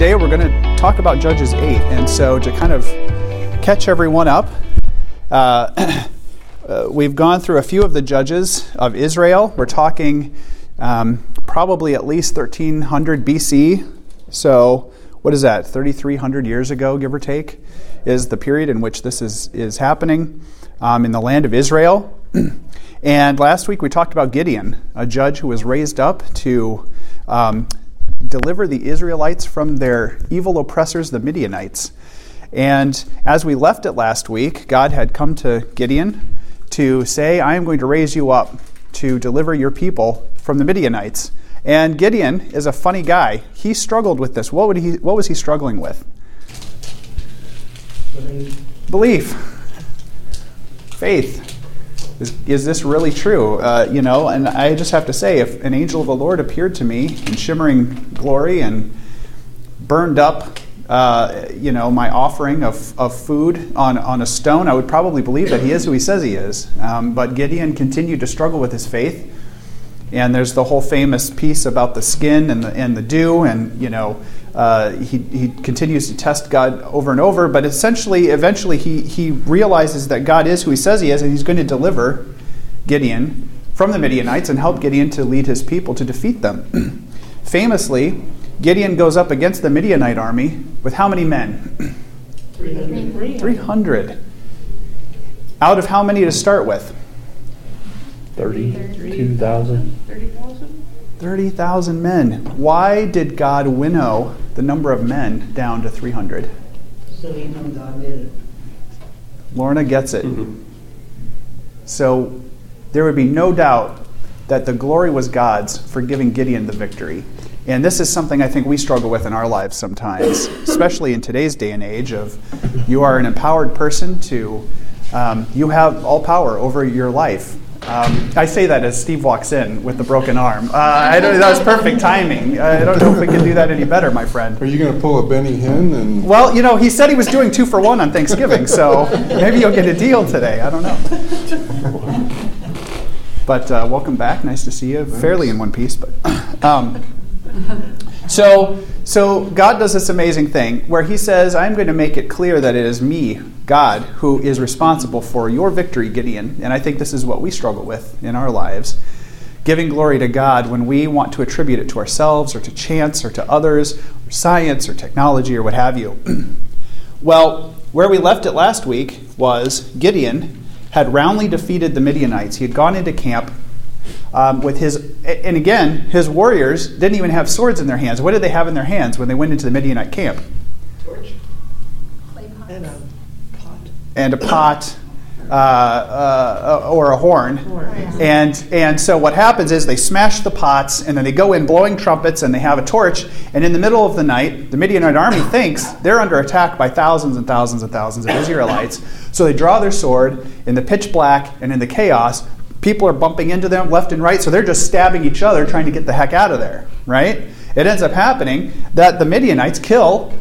today we're going to talk about Judges 8. And so, to kind of catch everyone up, uh, uh, we've gone through a few of the judges of Israel. We're talking um, probably at least 1300 BC. So, what is that, 3,300 years ago, give or take, is the period in which this is, is happening um, in the land of Israel. and last week we talked about Gideon, a judge who was raised up to um, deliver the Israelites from their evil oppressors, the Midianites. And as we left it last week, God had come to Gideon to say, I am going to raise you up to deliver your people from the Midianites. And Gideon is a funny guy. He struggled with this. What, would he, what was he struggling with? Belief. Belief. Faith. Is, is this really true? Uh, you know, and I just have to say, if an angel of the Lord appeared to me in shimmering glory and burned up, uh, you know, my offering of, of food on, on a stone, I would probably believe that he is who he says he is. Um, but Gideon continued to struggle with his faith. And there's the whole famous piece about the skin and the, and the dew, and, you know, uh, he, he continues to test God over and over, but essentially, eventually, he, he realizes that God is who he says he is, and he's going to deliver Gideon from the Midianites and help Gideon to lead his people to defeat them. Famously, Gideon goes up against the Midianite army with how many men? 300. 300. Out of how many to start with? 32,000. 30,000? 30,000 men. Why did God winnow the number of men down to 300? So he knew God did it. Lorna gets it. Mm-hmm. So there would be no doubt that the glory was God's for giving Gideon the victory. And this is something I think we struggle with in our lives sometimes, especially in today's day and age of you are an empowered person to um, you have all power over your life um, I say that as Steve walks in with the broken arm. Uh, I don't, that was perfect timing. I don't know if we can do that any better, my friend. Are you going to pull a Benny Hinn? And well, you know, he said he was doing two for one on Thanksgiving, so maybe you'll get a deal today. I don't know. But uh, welcome back. Nice to see you. Fairly in one piece, but. Um, so, so God does this amazing thing where He says, "I'm going to make it clear that it is me God who is responsible for your victory, Gideon. And I think this is what we struggle with in our lives. Giving glory to God when we want to attribute it to ourselves or to chance or to others, or science or technology or what have you. well, where we left it last week was Gideon had roundly defeated the Midianites. He had gone into camp um, with his, and again, his warriors didn't even have swords in their hands. What did they have in their hands when they went into the Midianite camp? Torch. And a pot, and a pot uh, uh, or a horn. And, and so what happens is they smash the pots and then they go in blowing trumpets and they have a torch. And in the middle of the night, the Midianite army thinks they're under attack by thousands and thousands and thousands of Israelites. So they draw their sword in the pitch black and in the chaos. People are bumping into them left and right, so they're just stabbing each other trying to get the heck out of there, right? It ends up happening that the Midianites kill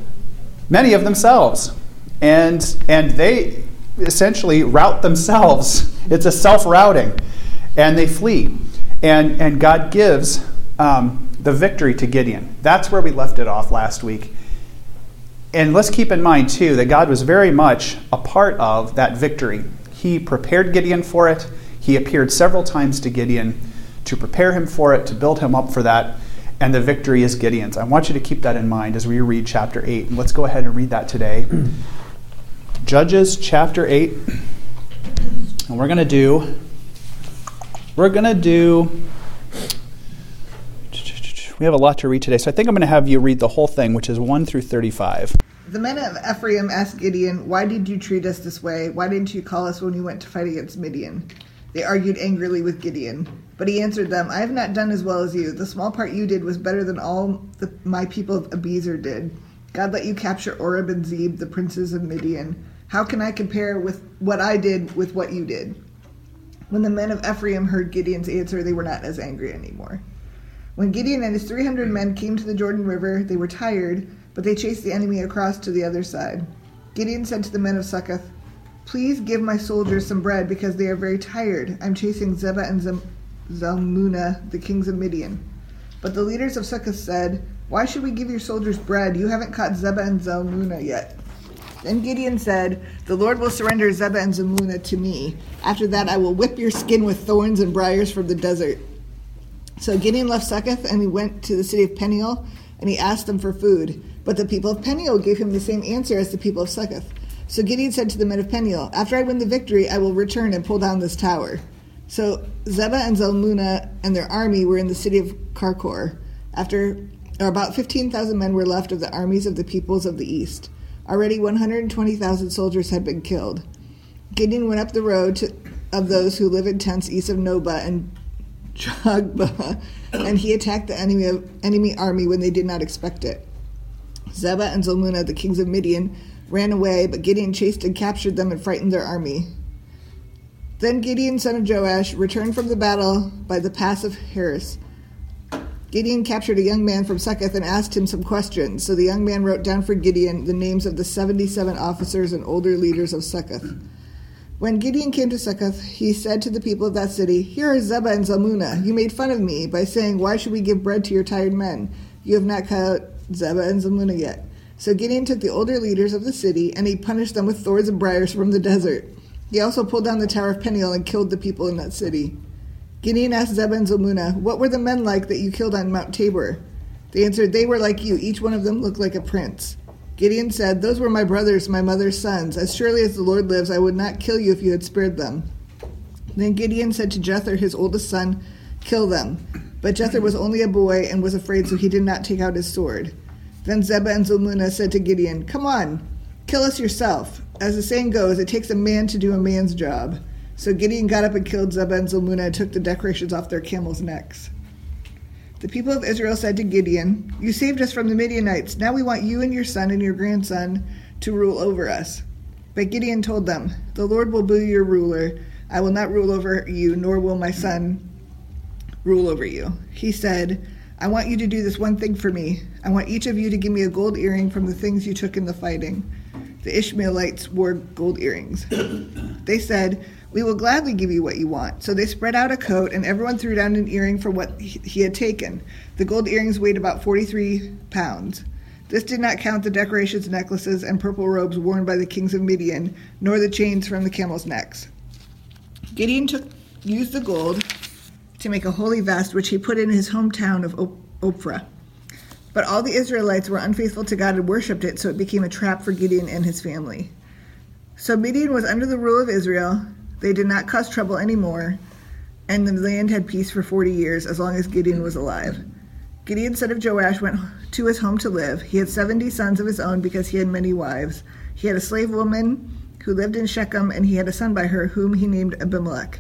many of themselves and and they essentially route themselves. It's a self routing, and they flee, and and God gives um, the victory to Gideon. That's where we left it off last week. And let's keep in mind too that God was very much a part of that victory. He prepared Gideon for it. He appeared several times to Gideon to prepare him for it, to build him up for that and the victory is Gideon's. I want you to keep that in mind as we read chapter 8. And let's go ahead and read that today. Judges chapter 8. And we're going to do, we're going to do, we have a lot to read today. So I think I'm going to have you read the whole thing, which is 1 through 35. The men of Ephraim asked Gideon, Why did you treat us this way? Why didn't you call us when you went to fight against Midian? They argued angrily with Gideon. But he answered them, I have not done as well as you. The small part you did was better than all the, my people of Abiezer did. God let you capture Oreb and Zeb, the princes of Midian. How can I compare with what I did with what you did? When the men of Ephraim heard Gideon's answer, they were not as angry anymore. When Gideon and his 300 men came to the Jordan River, they were tired, but they chased the enemy across to the other side. Gideon said to the men of Succoth, Please give my soldiers some bread because they are very tired. I'm chasing Zebah and Zalmunna, the kings of Midian. But the leaders of Succoth said, Why should we give your soldiers bread? You haven't caught Zebah and Zalmunna yet. Then Gideon said, The Lord will surrender Zebah and Zalmunna to me. After that, I will whip your skin with thorns and briars from the desert. So Gideon left Succoth and he went to the city of Peniel and he asked them for food. But the people of Peniel gave him the same answer as the people of Succoth. So Gideon said to the men of Peniel, After I win the victory, I will return and pull down this tower. So Zebah and Zalmunna and their army were in the city of Karkor. After about 15,000 men were left of the armies of the peoples of the east. Already 120,000 soldiers had been killed. Gideon went up the road to, of those who live in tents east of Nobah and Jogba, and he attacked the enemy, of, enemy army when they did not expect it. Zebah and Zalmunna, the kings of Midian, ran away, but Gideon chased and captured them and frightened their army. Then Gideon, son of Joash, returned from the battle by the pass of Heres. Gideon captured a young man from Succoth and asked him some questions. So the young man wrote down for Gideon the names of the 77 officers and older leaders of Succoth. When Gideon came to Succoth, he said to the people of that city, Here are Zebah and Zalmunna. You made fun of me by saying, Why should we give bread to your tired men? You have not caught Zebah and Zalmunna yet. So Gideon took the older leaders of the city, and he punished them with thorns and briars from the desert. He also pulled down the tower of Peniel and killed the people in that city. Gideon asked Zebah and Zalmunna, What were the men like that you killed on Mount Tabor? They answered, They were like you. Each one of them looked like a prince. Gideon said, Those were my brothers, my mother's sons. As surely as the Lord lives, I would not kill you if you had spared them. Then Gideon said to Jether, his oldest son, Kill them. But Jether was only a boy and was afraid, so he did not take out his sword. Then Zebah and Zalmunna said to Gideon, Come on, kill us yourself. As the saying goes, it takes a man to do a man's job. So Gideon got up and killed Zebah and Zalmunna and took the decorations off their camels' necks. The people of Israel said to Gideon, You saved us from the Midianites. Now we want you and your son and your grandson to rule over us. But Gideon told them, The Lord will be your ruler. I will not rule over you, nor will my son rule over you. He said, I want you to do this one thing for me. I want each of you to give me a gold earring from the things you took in the fighting. The Ishmaelites wore gold earrings. they said, we will gladly give you what you want. So they spread out a coat, and everyone threw down an earring for what he had taken. The gold earrings weighed about 43 pounds. This did not count the decorations, necklaces, and purple robes worn by the kings of Midian, nor the chains from the camels' necks. Gideon took, used the gold to make a holy vest, which he put in his hometown of Ophrah. But all the Israelites were unfaithful to God and worshipped it, so it became a trap for Gideon and his family. So Midian was under the rule of Israel, they did not cause trouble anymore, and the land had peace for 40 years, as long as Gideon was alive. Gideon, son of Joash, went to his home to live. He had 70 sons of his own because he had many wives. He had a slave woman who lived in Shechem, and he had a son by her, whom he named Abimelech.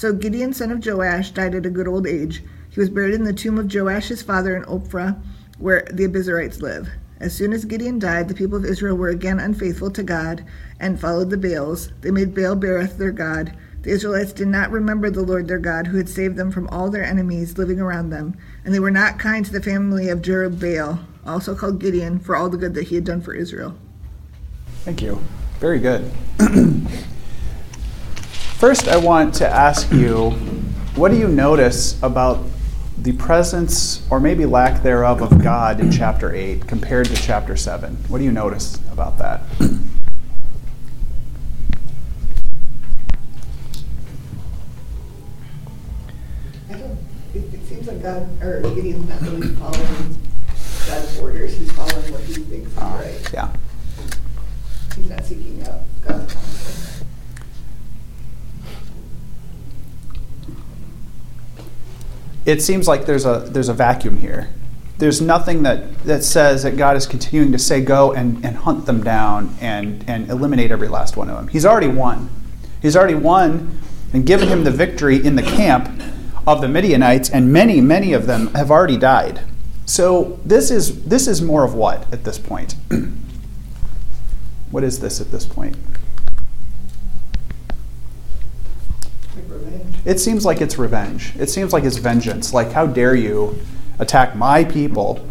So Gideon, son of Joash, died at a good old age. He was buried in the tomb of Joash his father in Ophrah, where the Abiezrites live. As soon as Gideon died, the people of Israel were again unfaithful to God and followed the Baals. They made Baal Berith their God. The Israelites did not remember the Lord their God, who had saved them from all their enemies living around them. And they were not kind to the family of Jerubbaal, also called Gideon, for all the good that he had done for Israel. Thank you. Very good. First, I want to ask you what do you notice about the presence or maybe lack thereof of God in chapter 8 compared to chapter 7. What do you notice about that? it, seems like God, or Gideon's not really following God's orders. He's following what he thinks is uh, right. Yeah. He's not seeking out God's it seems like there's a there's a vacuum here. There's nothing that, that says that God is continuing to say go and, and hunt them down and, and eliminate every last one of them. He's already won. He's already won and given him the victory in the camp of the Midianites, and many, many of them have already died. So this is this is more of what at this point? what is this at this point? It seems like it's revenge. It seems like it's vengeance. Like, how dare you attack my people?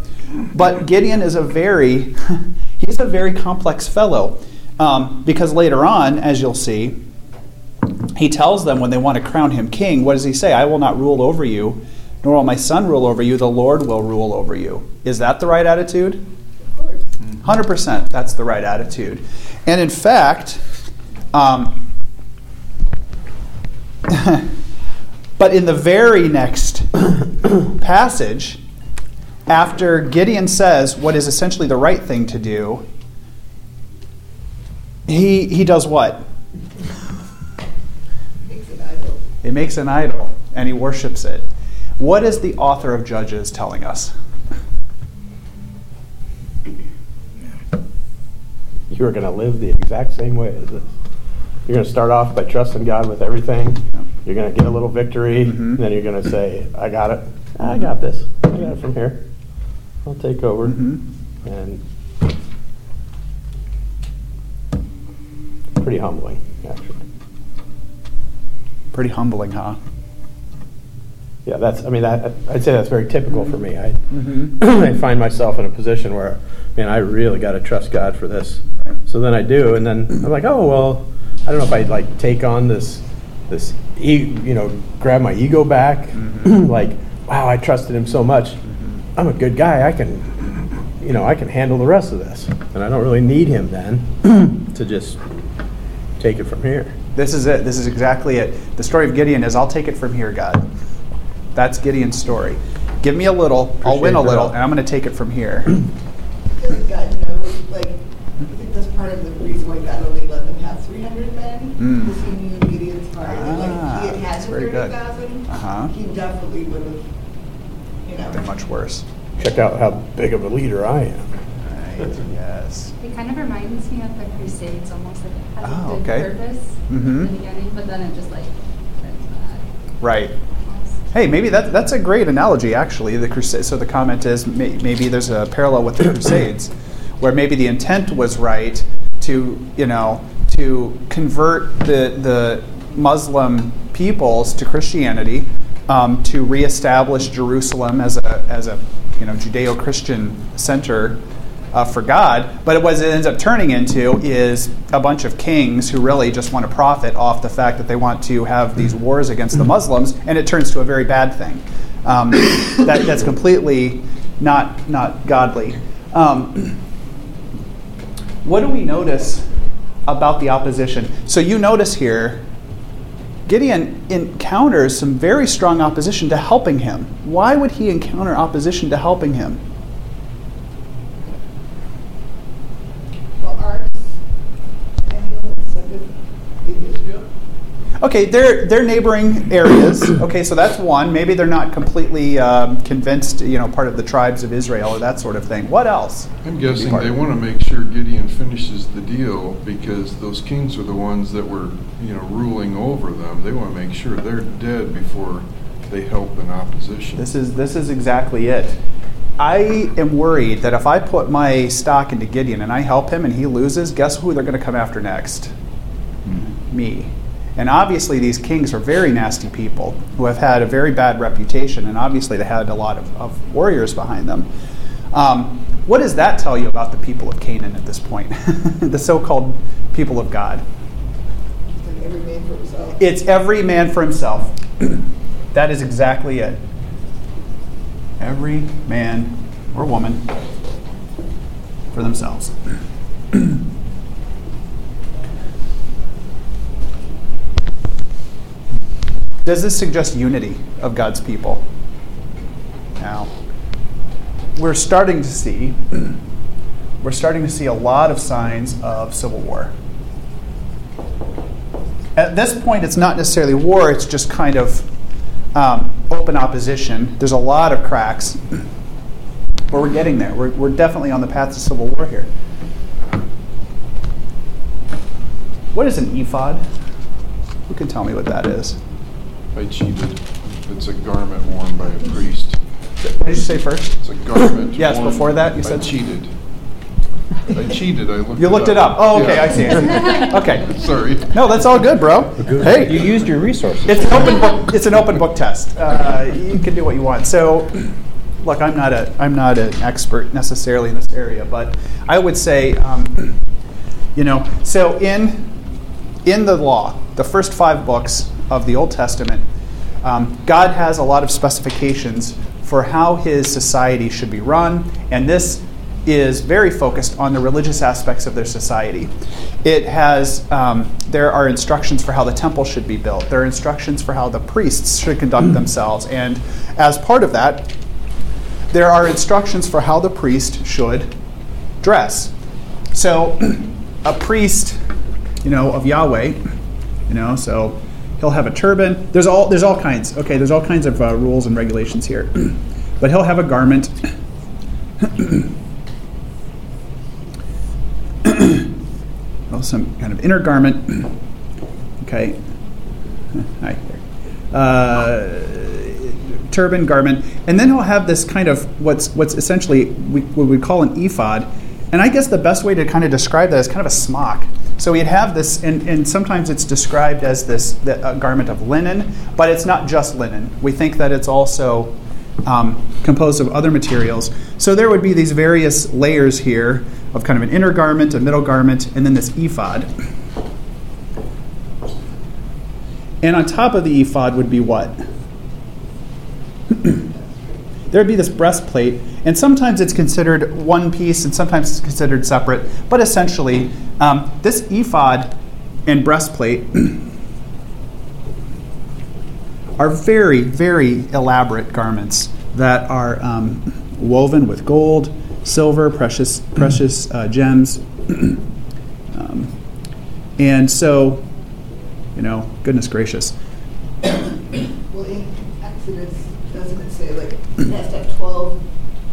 But Gideon is a very, he's a very complex fellow. Um, because later on, as you'll see, he tells them when they want to crown him king, what does he say? I will not rule over you, nor will my son rule over you, the Lord will rule over you. Is that the right attitude? Of course. 100% that's the right attitude. And in fact, um, but in the very next passage, after Gideon says what is essentially the right thing to do, he, he does what? Makes makes an idol and he worships it. What is the author of Judges telling us? You are going to live the exact same way as this. You're going to start off by trusting God with everything. You're going to get a little victory. Mhm. And then you're going to say, I got it. I got this. I got it from here. I'll take over. Mhm. And pretty humbling, actually. Pretty humbling, huh? Yeah, that's, I mean, that, I'd say that's very typical for me. I, Mm-hmm. I find myself in a position where, man, I really got to trust God for this. So then I do, and then I'm like, oh well, I don't know if I'd like take on this, this, e- you know, grab my ego back, Mm-hmm. like, wow, I trusted him so much. I'm a good guy. I can, you know, I can handle the rest of this, and I don't really need him then to just take it from here. This is it. This is exactly it. The story of Gideon is I'll take it from here, God. That's Gideon's story. Give me a little, I'll win a little, that. and I'm going to take it from here. I God knows, like, I think that's part of the reason why God only let them have three hundred men, Mm. because he knew Gideon's heart, and Ah, like, if he had that's had very good. thousand, Uh-huh. he definitely would have, you know. They're much worse. Check out how big of a leader I am. Right. Yes. It kind of reminds me of the Crusades, almost like it has Oh, a good okay. purpose Mhm. in the beginning, but then it just like turns bad. Right. almost. Hey, maybe that, that's a great analogy, actually. The crusade. So the comment is may, maybe there's a parallel with the Crusades, where maybe the intent was right to you know to convert the the Muslim peoples to Christianity, um, to reestablish Jerusalem as a as a you know Judeo-Christian center uh, for God. But what it ends up turning into is a bunch of kings who really just want to profit off the fact that they want to have these wars against the Muslims, and it turns to a very bad thing. Um, that, that's completely not not godly. Um, what do we notice about the opposition? So you notice here. Gideon encounters some very strong opposition to helping him. Why would he encounter opposition to helping him? Well, Arts, Daniel, and Second in Israel. Okay, they're they're neighboring areas. Okay, so that's one. Maybe they're not completely um, convinced, you know, part of the tribes of Israel or that sort of thing. What else? I'm guessing they want to make sure Gideon finishes the deal because those kings are the ones that were, you know, ruling over them. They want to make sure they're dead before they help in opposition. This is this is exactly it. I am worried that if I put my stock into Gideon and I help him and he loses, guess who they're going to come after next? Me. And obviously, these kings are very nasty people who have had a very bad reputation, and obviously, they had a lot of, of warriors behind them. Um, what does that tell you about the people of Canaan at this point? the so called people of God? Every man for himself. It's every man for himself. that is exactly it. Every man or woman for themselves. Does this suggest unity of God's people? Now, we're starting to see we're starting to see a lot of signs of civil war. At this point, it's not necessarily war, it's just kind of um, open opposition. There's a lot of cracks, but we're getting there. We're, we're definitely on the path to civil war here. What is an ephod? Who can tell me what that is? I cheated. It's a garment worn by a priest. What did you say first? It's a garment. Yes, worn- before that, you I said- cheated. I cheated. I looked. You looked it up. Oh, okay, Yeah. I see. I see. Okay. Sorry. No, that's all good, bro. Hey, You used your resources. it's an open book. It's an open book test. Uh, you can do what you want. So, look, I'm not a I'm not an expert necessarily in this area, but I would say, um, you know, so in in the law, the first five books of the Old Testament, Um, God has a lot of specifications for how his society should be run, and this is very focused on the religious aspects of their society. It has, um, there are instructions for how the temple should be built, there are instructions for how the priests should conduct themselves, and as part of that, there are instructions for how the priest should dress. So, a priest, you know, of Yahweh, you know, so he'll have a turban. There's all there's all kinds. Okay, there's all kinds of uh, rules and regulations here, but he'll have a garment. some kind of inner garment. Okay. Hi. Uh, turban garment, and then he'll have this kind of what's what's essentially we, what we call an ephod, and I guess the best way to kind of describe that is kind of a smock. So we'd have this, and, and sometimes it's described as this the, garment of linen, but it's not just linen. We think that it's also um, composed of other materials. So there would be these various layers here of kind of an inner garment, a middle garment, and then this ephod. And on top of the ephod would be what? there would be this breastplate, and sometimes it's considered one piece and sometimes it's considered separate, but essentially, um, this ephod and breastplate are very, very elaborate garments that are um, woven with gold, silver, precious, precious uh, gems. um, and so, you know, goodness gracious. well, in Exodus, doesn't it say like it has to have 12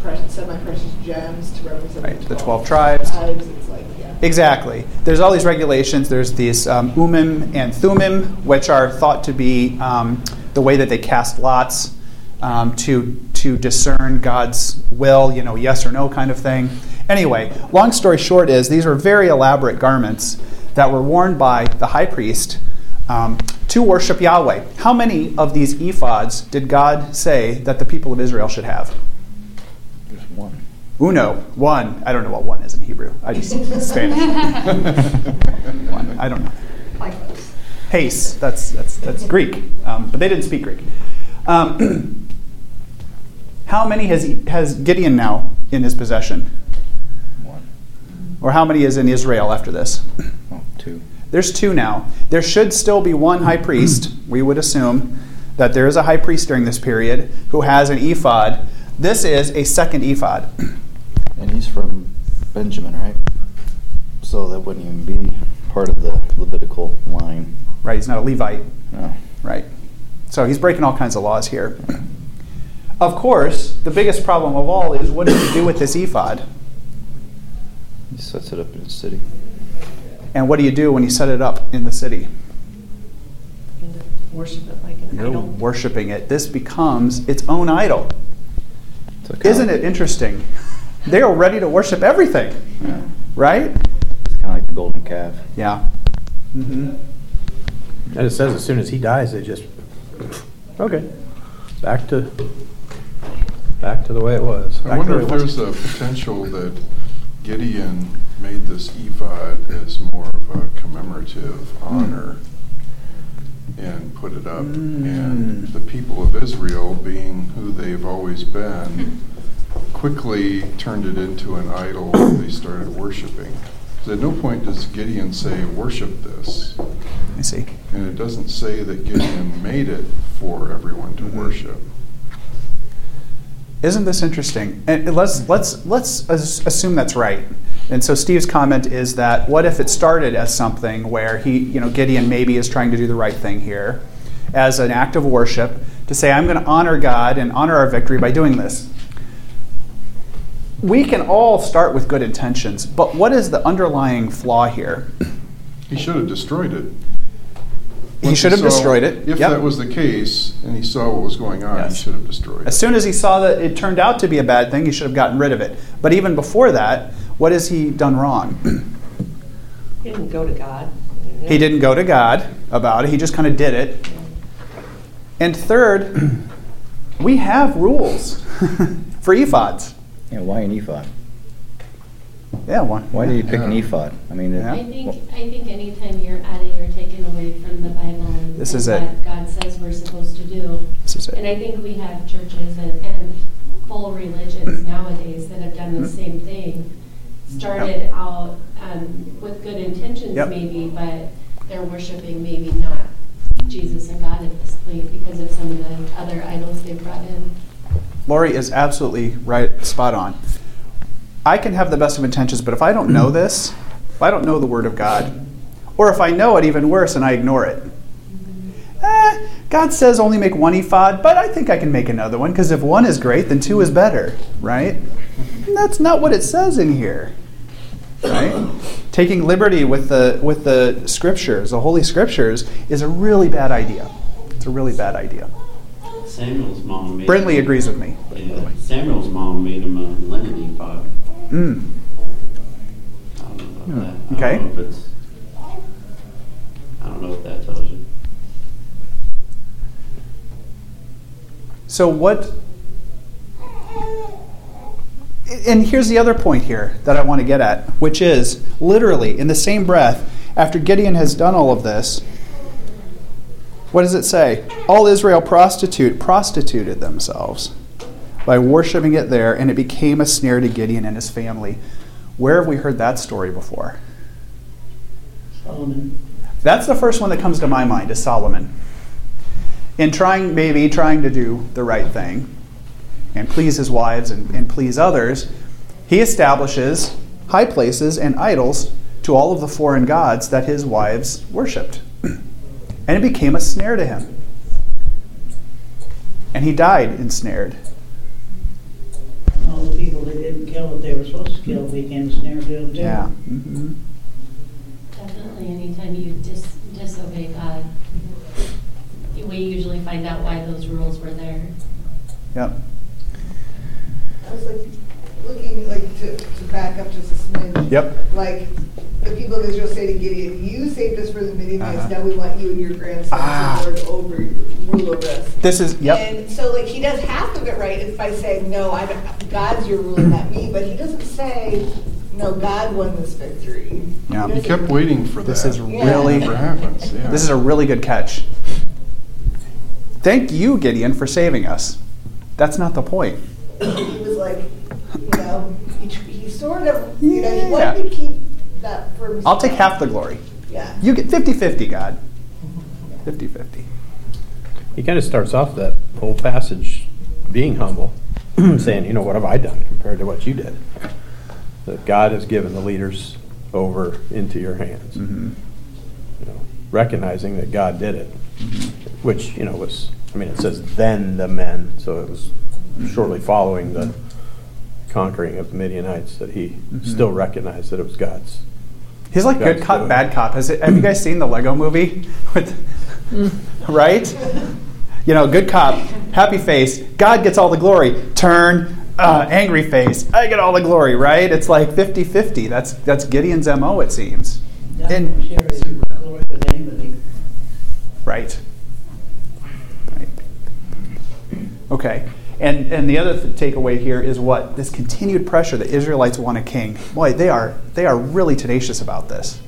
precious, semi-precious gems to represent right, the 12, 12 tribes? It's like, yeah. Exactly. There's all these regulations. There's these um, Urim and Thummim, which are thought to be um, the way that they cast lots um, to to discern God's will, you know, yes or no kind of thing. Anyway, long story short is these were very elaborate garments that were worn by the high priest um, to worship Yahweh. How many of these ephods did God say that the people of Israel should have? There's one. Uno, one. I don't know what one is in Hebrew. I just Spanish. one. I don't know. Like those. Pace. That's that's that's Greek, um, but they didn't speak Greek. Um, how many has has Gideon now in his possession, One. or how many is in Israel after this? Oh, two. There's two now. There should still be one high priest. We would assume that there is a high priest during this period who has an ephod. This is a second ephod. And he's from Benjamin, right? So that wouldn't even be part of the Levitical line. Right? He's not a Levite. No. Right. So he's breaking all kinds of laws here. Of course, the biggest problem of all is what does he do with this ephod? He sets it up in his city. And what do you do when you set it up in the city? worship it like an You're idol. worshiping it. This becomes its own idol. So kinda- Isn't it interesting? They are ready to worship everything, Yeah. right? It's kind of like the golden calf. Yeah. Mm-hmm. And it says as soon as he dies, they just, okay, back to, back to the way it was. I wonder if there's a potential that Gideon made this ephod as more of a commemorative hmm. honor and put it up. Hmm. And the people of Israel, being who they've always been, hmm. quickly turned it into an idol they started worshiping. At no point does Gideon say, worship this. I see. And it doesn't say that Gideon made it for everyone to mm-hmm. worship. Isn't this interesting? And let's let's let's assume that's right. And so Steve's comment is that what if it started as something where he, you know, Gideon maybe is trying to do the right thing here, as an act of worship, to say I'm going to honor God and honor our victory by doing this. We can all start with good intentions, but what is the underlying flaw here? He should have destroyed it. He should have saw- destroyed it. If Yep. that was the case, and he saw what was going on, he should have destroyed As it. soon as he saw that it turned out to be a bad thing, he should have gotten rid of it. But even before that, what has he done wrong? He didn't go to God. He didn't go to God about it, he just kind of did it. And third, we have rules for ephods. Yeah, why an ephod? Yeah, why? Why did you pick an ephod? I mean, Yeah. I think, I think anytime you're adding or taking away from the Bible and This is and it. what God says we're supposed to do. This is And. I think we have churches and, and full religions nowadays that have done Mm-hmm. the same thing. Started out, um, with good intentions Yep. maybe, but they're worshiping maybe not Jesus and God at this point because of some of the other idols they've brought in. Lori is absolutely right, spot on. I can have the best of intentions, but if I don't know this, if I don't know the Word of God, or if I know it even worse and I ignore it, eh, God says only make one ephod, but I think I can make another one because if one is great, then two is better, right? And that's not what it says in here, right? Taking liberty with the with the scriptures, the holy scriptures, is a really bad idea. It's a really bad idea. Samuel's mom made agrees with me. Yeah, Samuel's mom made him a linen ephod. Mm. I don't know about Hmm, that. I okay. don't know if it's. I don't know what that tells you. So what? And here's the other point here that I want to get at, which is literally in the same breath, after Gideon has done all of this, what does it say? All Israel prostitute prostituted themselves by worshiping it there, and it became a snare to Gideon and his family. Where have we heard that story before? Solomon. That's the first one that comes to my mind is Solomon. In trying, maybe trying to do the right thing and please his wives and, and please others, he establishes high places and idols to all of the foreign gods that his wives worshipped. And it became a snare to him. And he died ensnared. All the people they didn't kill that they were supposed to kill became snare to them too. Yeah. hmm Definitely, anytime you dis- disobey God, we usually find out why those rules were there. Yep. I was like, looking, like, to, to back up just a smidge. Yep. Like, the people of Israel say to Gideon, you saved us from the Midianites, Uh-huh. now we want you and your grandson Ah. to lord over, rule over us. This is, yep. And so, like, he does half of it right is by saying, no, I don't, God's your ruler, not me. But he doesn't say, no, God won this victory. Yeah. He doesn't- kept waiting for that. This is really, It never happens, yeah. this is a really good catch. Thank you, Gideon, for saving us. That's not the point. He was like, you know, he, he sort of, you know, he Yeah. wanted to keep that for himself. I'll take half the glory. Yeah. You get 50 50, God. 50 50. He kind of starts off that whole passage being humble, saying, you know, what have I done compared to what you did? That God has given the leaders over into your hands. Mm-hmm. You know, recognizing that God did it, which, you know, was, I mean, it says then the men, so it was shortly following the conquering of the Midianites that he still recognized that it was God's. He's like good cop, doing. bad cop. Has it, have you guys seen the Lego movie? With, right? You know, good cop, happy face. God gets all the glory. Turn, uh, angry face. I get all the glory, right? It's like 50 50. That's, that's Gideon's MO, it seems. God And- won't share his glory with anybody. Right. Right. Okay. And and the other th- takeaway here is what this continued pressure the Israelites want a king. Boy, they are they are really tenacious about this.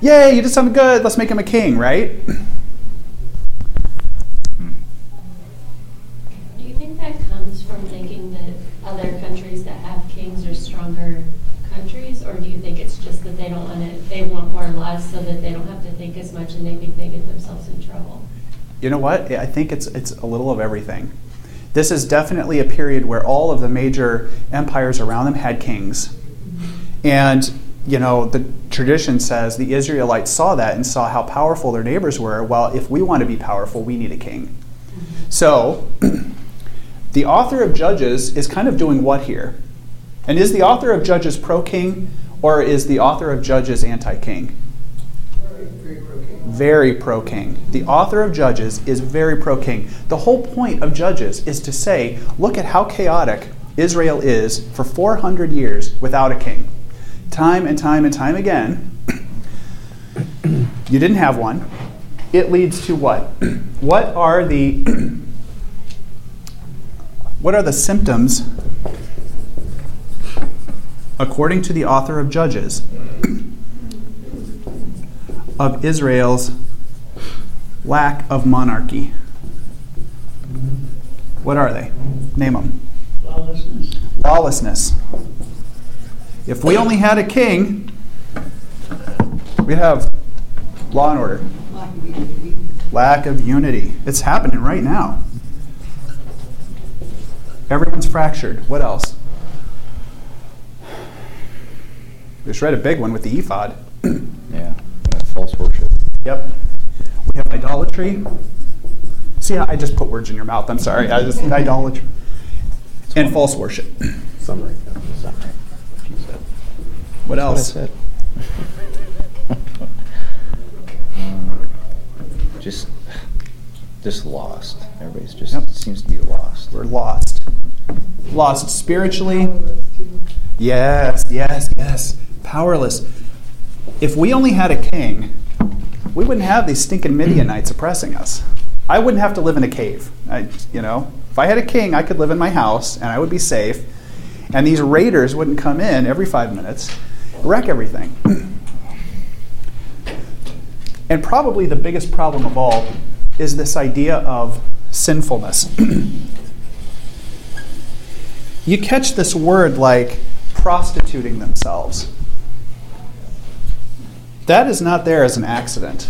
Yay, you did something good. Let's make him a king, right? Do you think that comes from thinking that other countries that have kings are stronger countries? Or do you think it's just that they don't want to, they want more laws so that they don't have to think as much and they think they get themselves in trouble? You know what? I think it's it's a little of everything. This is definitely a period where all of the major empires around them had kings. And you know, the tradition says the Israelites saw that and saw how powerful their neighbors were. Well, if we want to be powerful, we need a king. So, the author of Judges is kind of doing what here? And is the author of Judges pro king or is the author of Judges anti king? Very pro king. The author of Judges is very pro king. The whole point of Judges is to say, look at how chaotic Israel is for 400 years without a king. Time and time and time again, you didn't have one. It leads to what? What are the what are the symptoms according to the author of Judges, of Israel's lack of monarchy. What are they? Name them. Lawlessness. Lawlessness. If we only had a king, we'd have law and order. Lack of unity. It's happening right now. Everyone's fractured. What else? Just read a big one with the ephod. Yeah, false worship. Yep. We have idolatry. See, I just put words in your mouth. I'm sorry. I just idolatry and false worship. Summary. Summary. She said. What else? what I said. Um, just, just lost. Everybody's just Yep. seems to be lost. We're lost. Lost spiritually. Yes, yes, yes. Powerless. If we only had a king, we wouldn't have these stinking Midianites oppressing us. I wouldn't have to live in a cave. I, you know, if I had a king, I could live in my house and I would be safe. And these raiders wouldn't come in every five minutes, wreck everything. And probably the biggest problem of all is this idea of sinfulness. you catch this word like prostituting themselves. That is not there as an accident.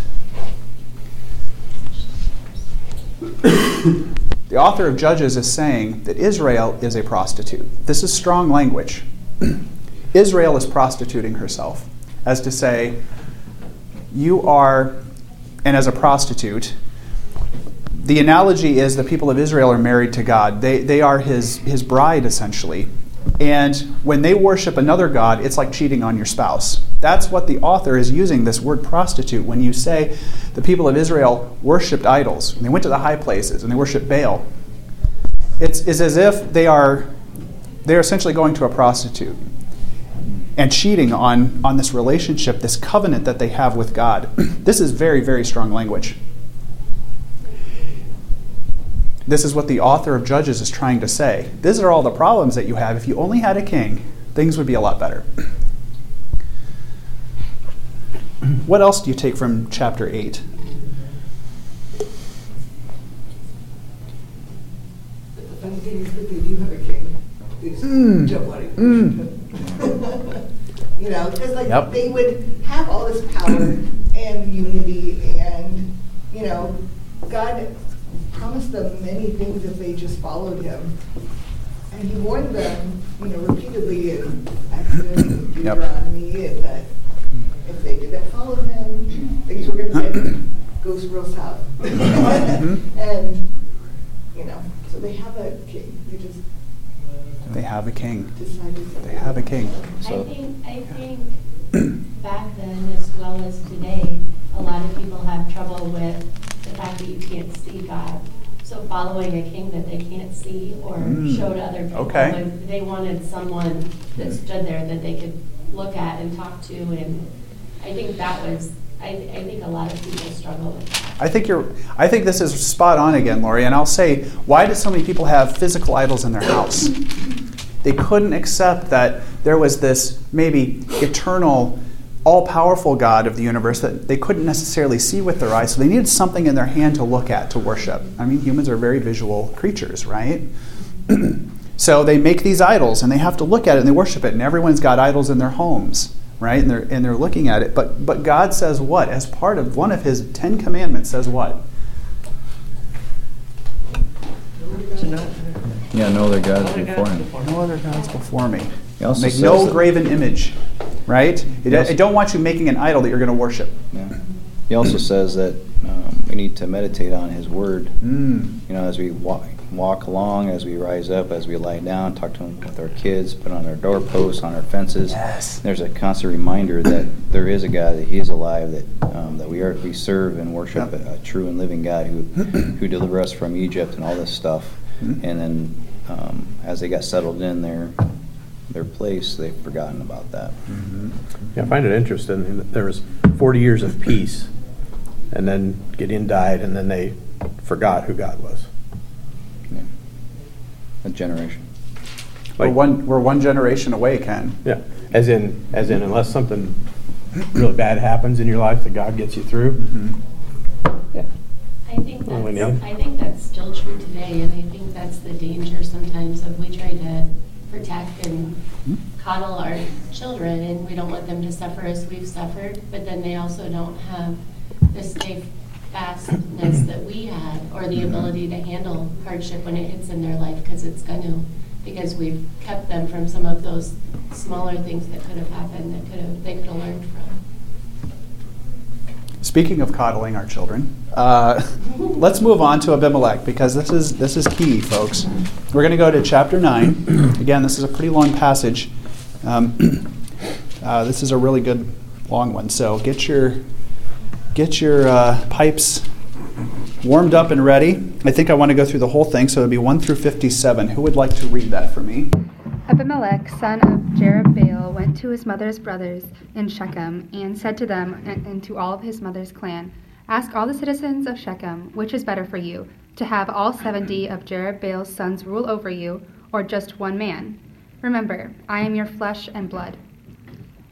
the author of Judges is saying that Israel is a prostitute. This is strong language. Israel is prostituting herself, as to say, you are, and as a prostitute, the analogy is the people of Israel are married to God. They, they are his, his bride, essentially. And when they worship another God, it's like cheating on your spouse. That's what the author is using this word prostitute when you say the people of Israel worshipped idols. And they went to the high places and they worshiped Baal. It's, it's as if they are they're essentially going to a prostitute and cheating on, on this relationship, this covenant that they have with God. this is very, very strong language. This is what the author of Judges is trying to say. These are all the problems that you have. If you only had a king, things would be a lot better. what else do you take from chapter 8? But the funny thing is that they do have a king. Mm. don't want to Mm. You know, because like Yep. they would have all this power and unity and, you know, God promised them many things if they just followed him. And he warned them, you know, repeatedly in Exodus and Yep. Deuteronomy and that if they didn't follow him, things were going to go real south. And, you know, so they have a king. They just They have a king. They have a king. So I think, I think back then as well as today, a lot of people have trouble with the fact that you can't see God. So following a king that they can't see or Mm. show to other people. Okay. like, They wanted someone that stood there that they could look at and talk to and I think that was, I, I think a lot of people struggle with that. I think you're. I think this is spot on again, Lori. And I'll say, why do so many people have physical idols in their house? They couldn't accept that there was this maybe eternal, all-powerful God of the universe that they couldn't necessarily see with their eyes. So they needed something in their hand to look at to worship. I mean, humans are very visual creatures, right? so they make these idols and they have to look at it and they worship it. And everyone's got idols in their homes right? And they're and they're looking at it. But but God says what? As part of one of his Ten Commandments says what? Yeah, no other gods before him. No other gods before me. He also Make says no that- graven image, right? It- also- I don't want you making an idol that you're going to worship. Yeah. He also says that um, we need to meditate on His Word. Mm. You know, as we walk, walk along, as we rise up, as we lie down, talk to them with our kids, put on our doorposts, on our fences. Yes. There's a constant reminder that there is a God, that He is alive, that um, that we are we serve and worship Yep. a, a true and living God who who delivered us from Egypt and all this stuff. Mhm. And then um, as they got settled in their their place, they've forgotten about that. Mm-hmm. Yeah, I find it interesting. that There was 40 years of peace, and then Gideon died, and then they forgot who God was. Yeah. A generation. We're one, we're one generation away, Ken. Yeah, as in, as in, unless something really bad happens in your life that God gets you through. Mm-hmm. Yeah. I think that's, know. I think that's still true today, and I think that's the danger sometimes of we try to protect and mm-hmm. coddle our children, and we don't want them to suffer as we've suffered, but then they also don't have the steadfastness that we had, or the ability to handle hardship when it hits in their life, because it's gonna, because we've kept them from some of those smaller things that could have happened, that could have, they could have learned from. Speaking of coddling our children, uh, let's move on to Abimelech because this is this is key, folks. We're going to go to chapter nine. Again, this is a pretty long passage. Um, uh, this is a really good long one. So get your get your uh, pipes warmed up and ready. I think I want to go through the whole thing, so it'll be one through fifty-seven. Who would like to read that for me? Abimelech, son of Jerubbaal, went to his mother's brothers in Shechem and said to them and, to all of his mother's clan, Ask all the citizens of Shechem, which is better for you, to have all seventy of Jerubbaal's sons rule over you, or just one man? Remember, I am your flesh and blood.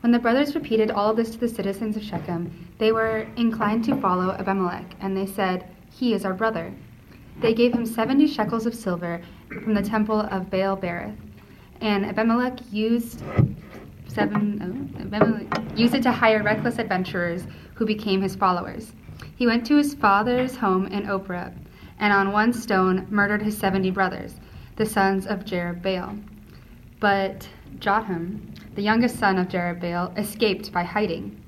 When the brothers repeated all this to the citizens of Shechem, they were inclined to follow Abimelech, and they said, He is our brother. They gave him seventy shekels of silver from the temple of Baal Berith, and Abimelech used seven oh, Abimelech used it to hire reckless adventurers who became his followers. He went to his father's home in Ophrah, and on one stone murdered his seventy brothers, the sons of Jerubbaal. But Jotham, the youngest son of Jerubbaal, escaped by hiding.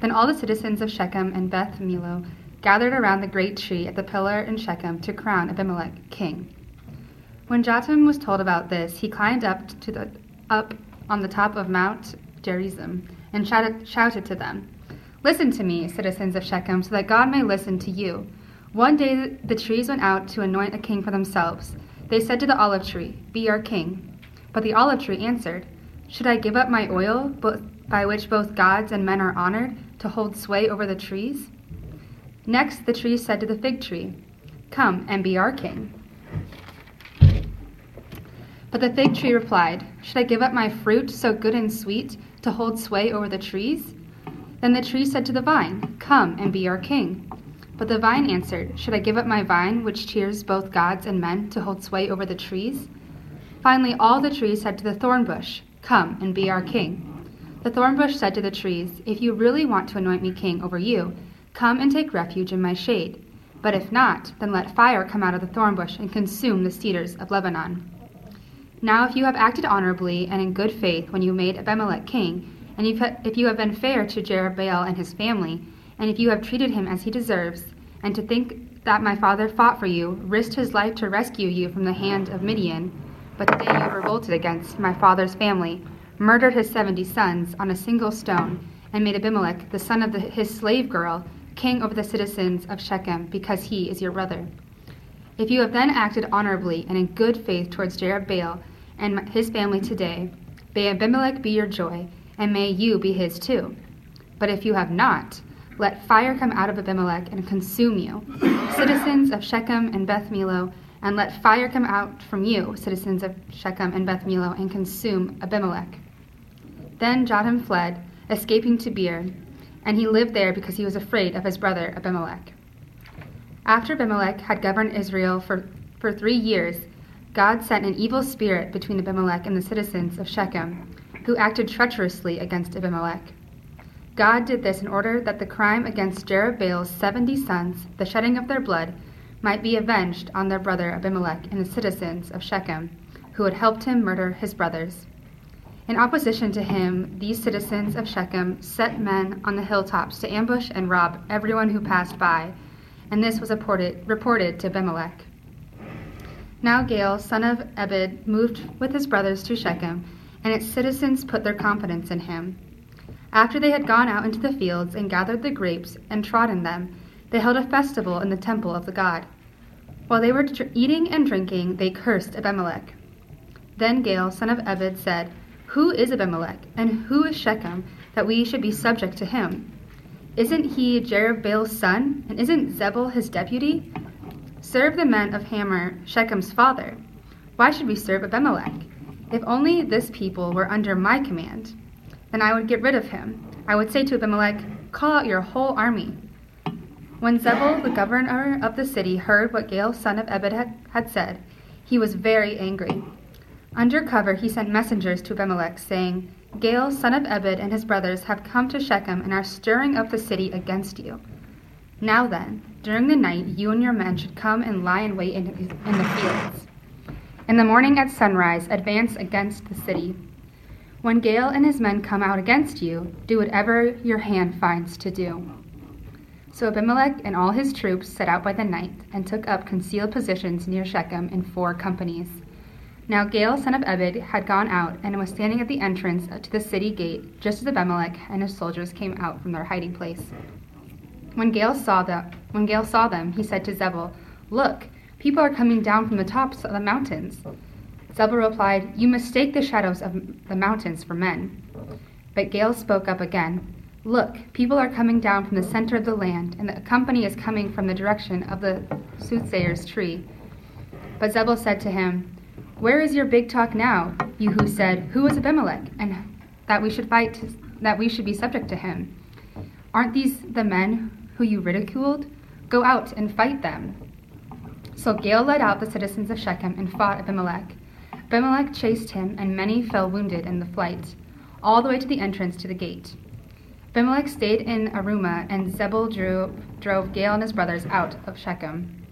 Then all the citizens of Shechem and Beth Millo gathered around the great tree at the pillar in Shechem to crown Abimelech king. When Jotham was told about this, he climbed up to the up on the top of Mount Gerizim and shouted, shouted to them, "Listen to me, citizens of Shechem, so that God may listen to you." One day the trees went out to anoint a king for themselves. They said to the olive tree, "Be our king." But the olive tree answered, "Should I give up my oil, by which both gods and men are honored, to hold sway over the trees?" Next the tree said to the fig tree, "Come and be our king." But the fig tree replied, Should I give up my fruit, so good and sweet, to hold sway over the trees? Then the tree said to the vine, Come and be our king. But the vine answered, Should I give up my vine, which cheers both gods and men, to hold sway over the trees? Finally, all the trees said to the thorn bush, Come and be our king. The thorn bush said to the trees, If you really want to anoint me king over you, come and take refuge in my shade. But if not, then let fire come out of the thorn bush and consume the cedars of Lebanon. Now, if you have acted honorably and in good faith when you made Abimelech king, and if you have been fair to Jerubbaal and his family, and if you have treated him as he deserves, and to think that my father fought for you, risked his life to rescue you from the hand of Midian, but today you revolted against my father's family, murdered his seventy sons on a single stone, and made Abimelech, the son of the, his slave girl, king over the citizens of Shechem, because he is your brother. If you have then acted honorably and in good faith towards Jerubbaal and his family today, may Abimelech be your joy, and may you be his too. But if you have not, let fire come out of Abimelech and consume you, citizens of Shechem and Beth Millo, and let fire come out from you, citizens of Shechem and Beth Millo, and consume Abimelech. Then Jotham fled, escaping to Beer, and he lived there because he was afraid of his brother Abimelech. After Abimelech had governed Israel for, for three years, God sent an evil spirit between Abimelech and the citizens of Shechem, who acted treacherously against Abimelech. God did this in order that the crime against Jerubbaal's seventy sons, the shedding of their blood, might be avenged on their brother Abimelech and the citizens of Shechem, who had helped him murder his brothers. In opposition to him, these citizens of Shechem set men on the hilltops to ambush and rob everyone who passed by, and this was reported, reported to Abimelech. Now Gaal, son of Ebed, moved with his brothers to Shechem, and its citizens put their confidence in him. After they had gone out into the fields and gathered the grapes and trodden them, they held a festival in the temple of the god. While they were dr- eating and drinking, they cursed Abimelech. Then Gaal, son of Ebed, said, Who is Abimelech, and who is Shechem, that we should be subject to him? Isn't he Jerubbaal's son, and isn't Zebul his deputy? Serve the men of Hamor, Shechem's father. Why should we serve Abimelech? If only this people were under my command, then I would get rid of him. I would say to Abimelech, Call out your whole army. When Zebul, the governor of the city, heard what Gaal, son of Ebed, had, said, he was very angry. Under cover, he sent messengers to Abimelech, saying, Gaal, son of Ebed, and his brothers have come to Shechem and are stirring up the city against you. Now then, during the night, you and your men should come and lie in wait in, the fields. In the morning at sunrise, advance against the city. When Gaal and his men come out against you, do whatever your hand finds to do. So Abimelech and all his troops set out by the night and took up concealed positions near Shechem in four companies. Now Gaal, son of Ebed, had gone out and was standing at the entrance to the city gate just as Abimelech and his soldiers came out from their hiding place. When Gaal saw them, when Gaal saw them, he said to Zebul, "Look, people are coming down from the tops of the mountains." Zebul replied, "You mistake the shadows of the mountains for men." But Gaal spoke up again. Look, people are coming down from the center of the land, and the company is coming from the direction of the soothsayer's tree. But Zebul said to him, Where is your big talk now, you who said, Who is Abimelech, and that we should fight, that we should be subject to him? Aren't these the men who you ridiculed? Go out and fight them. So Gaal led out the citizens of Shechem and fought Abimelech. Abimelech chased him, and many fell wounded in the flight, all the way to the entrance to the gate. Abimelech stayed in Arumah, and Zebul drew, drove Gaal and his brothers out of Shechem.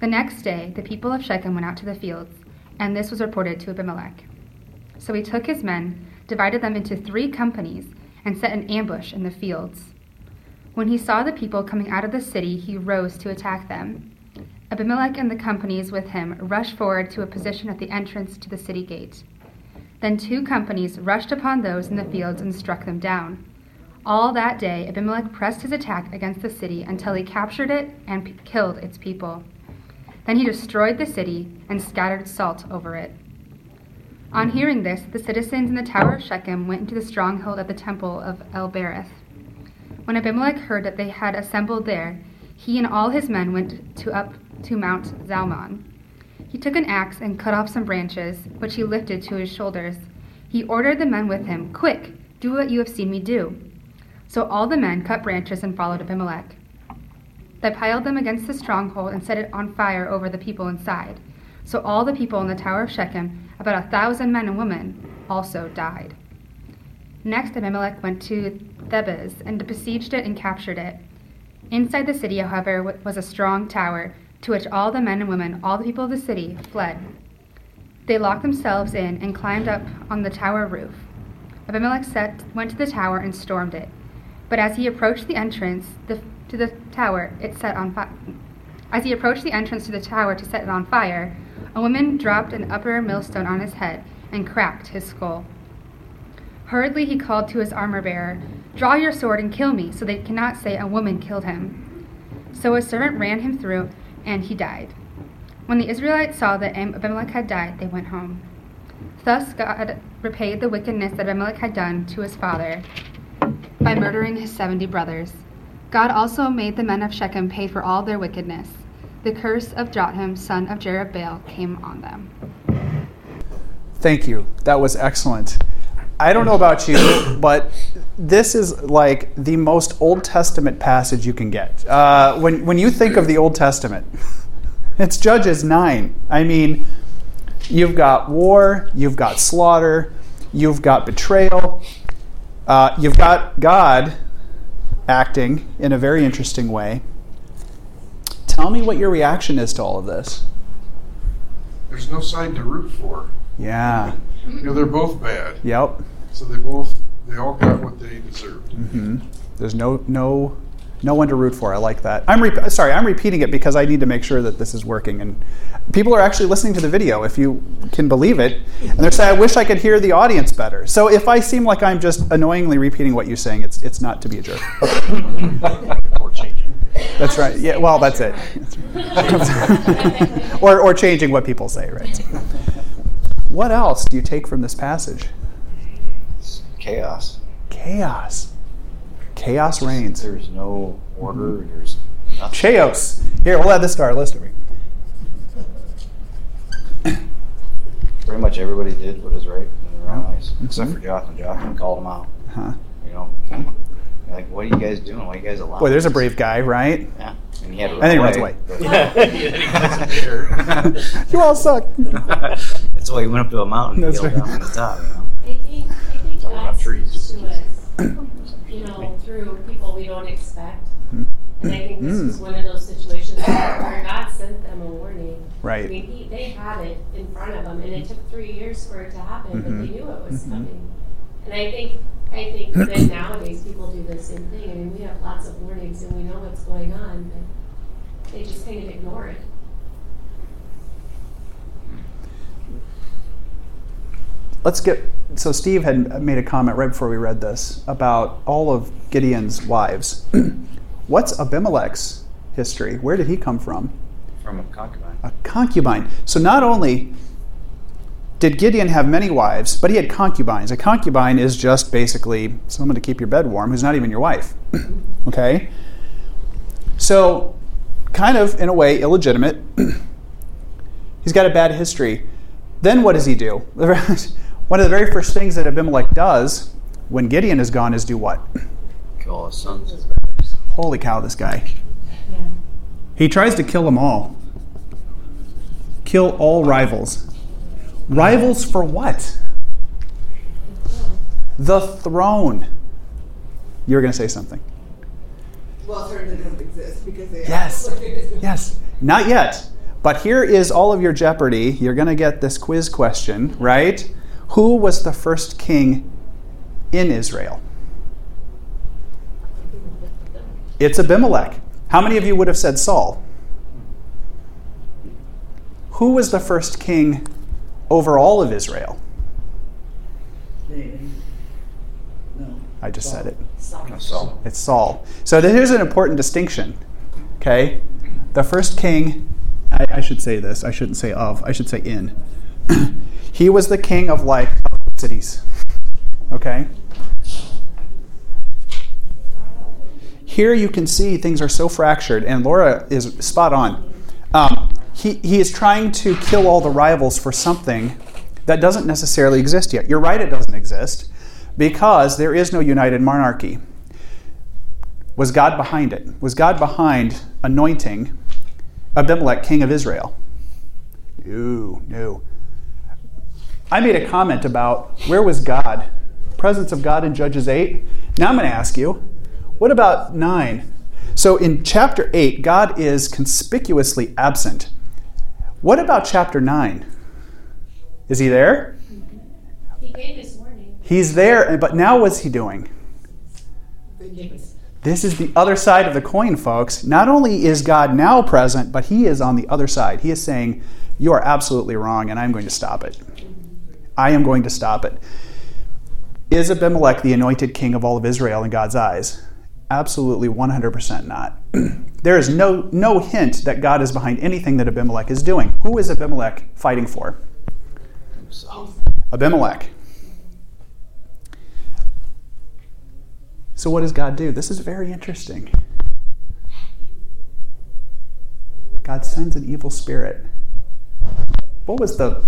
The next day, the people of Shechem went out to the fields, and this was reported to Abimelech. So he took his men, divided them into three companies, and set an ambush in the fields. When he saw the people coming out of the city, he rose to attack them. Abimelech and the companies with him rushed forward to a position at the entrance to the city gate. Then two companies rushed upon those in the fields and struck them down. All that day, Abimelech pressed his attack against the city until he captured it and p- killed its people. Then he destroyed the city and scattered salt over it. On hearing this, the citizens in the tower of Shechem went into the stronghold of the temple of El Berith. When Abimelech heard that they had assembled there, he and all his men went to up to Mount Zalmon. He took an axe and cut off some branches, which he lifted to his shoulders. He ordered the men with him, Quick, do what you have seen me do. So all the men cut branches and followed Abimelech. They piled them against the stronghold and set it on fire over the people inside. So all the people in the tower of Shechem, about a thousand men and women, also died. Next, Abimelech went to Thebez and besieged it and captured it. Inside the city, however, was a strong tower to which all the men and women, all the people of the city, fled. They locked themselves in and climbed up on the tower roof. Abimelech set, went to the tower and stormed it. But as he approached the entrance the, to the tower, it set on fire. As he approached the entrance to the tower to set it on fire, a woman dropped an upper millstone on his head and cracked his skull. Hurriedly he called to his armor bearer, Draw your sword and kill me, so they cannot say a woman killed him. So his servant ran him through, and he died. When the Israelites saw that Abimelech had died, they went home. Thus God repaid the wickedness that Abimelech had done to his father by murdering his seventy brothers. God also made the men of Shechem pay for all their wickedness. The curse of Jotham, son of Jerubbaal, came on them. Thank you. That was excellent. I don't know about you, but this is like the most Old Testament passage you can get. Uh, when, when you think of the Old Testament, it's Judges 9. I mean, you've got war, you've got slaughter, you've got betrayal, uh, you've got God acting in a very interesting way. Tell me what your reaction is to all of this. There's no side to root for. Yeah. You know, they're both bad. Yep. So they both, they all got what they deserved. hmm There's no no no one to root for. I like that. I'm re- sorry. I'm repeating it because I need to make sure that this is working. And people are actually listening to the video, if you can believe it. And they're saying, "I wish I could hear the audience better." So if I seem like I'm just annoyingly repeating what you're saying, it's it's not to be a jerk. Or changing. That's right. Yeah. Well, that's it. or or changing what people say. Right. What else do you take from this passage? It's chaos. Chaos. Chaos reigns. There's no order. There's nothing. Chaos. Here, we'll add this car. Listen to our list. pretty much everybody did what is right in their own eyes, except Mhm. for Jotham. Jotham called him out. Huh. You know, like, what are you guys doing? Why are you guys allowing? Boy, there's a brave guy, right? Yeah, and he had to And then he runs away. but- Yeah, then he doesn't care. You all suck. That's why he went up to a mountain and That's yelled right. down from the top. You know. I think, I think Talking about God trees. speaks to us, you know, through people we don't expect. Hmm. And I think this Mm. was one of those situations where God sent them a warning. I Right. mean, he, they had it in front of them, and it took three years for it to happen, but Mhm. they knew it was Mhm. coming. And I think, I think that nowadays people do the same thing. I mean, we have lots of warnings and we know what's going on, but they just kind of ignore it. Let's get. So Steve had made a comment right before we read this about all of Gideon's wives. What's Abimelech's history? Where did he come from? From a concubine. A concubine. So not only did Gideon have many wives, but he had concubines. A concubine is just basically someone to keep your bed warm who's not even your wife. okay? So, kind of, in a way, illegitimate. He's got a bad history. Then what does he do? One of the very first things that Abimelech does when Gideon is gone is do what? Kill his sons. Holy cow, this guy. Yeah. He tries to kill them all. Kill all rivals. Rivals for what? The throne. You were going to say something. Well, certainly doesn't exist because they Yes. Yes. Not yet. But here is all of your jeopardy. You're going to get this quiz question, right? Who was the first king in Israel? It's Abimelech. How many of you would have said Saul? Who was the first king over all of Israel? David. No. I just said it. So, It's Saul. So here's an important distinction. Okay? The first king, I, I should say this, I shouldn't say of, I should say in. he was the king of like cities. Okay? Here you can see things are so fractured, and Laura is spot on. Um, he, he is trying to kill all the rivals for something that doesn't necessarily exist yet. You're right, it doesn't exist because there is no united monarchy. Was God behind it? Was God behind anointing Abimelech king of Israel? No, no. I made a comment about where was God? Presence of God in Judges 8. Now I'm going to ask you, what about 9? So in chapter 8, God is conspicuously absent. What about chapter 9? Is he there? He gave his warning. He's there, but now what's he doing? This is the other side of the coin, folks. Not only is God now present, but he is on the other side. He is saying, You are absolutely wrong, and I'm going to stop it. I am going to stop it. Is Abimelech the anointed king of all of Israel in God's eyes? Absolutely 100% not. there is no, no hint that God is behind anything that Abimelech is doing. Who is Abimelech fighting for? so. Abimelech. So, what does God do? This is very interesting. God sends an evil spirit. What was the.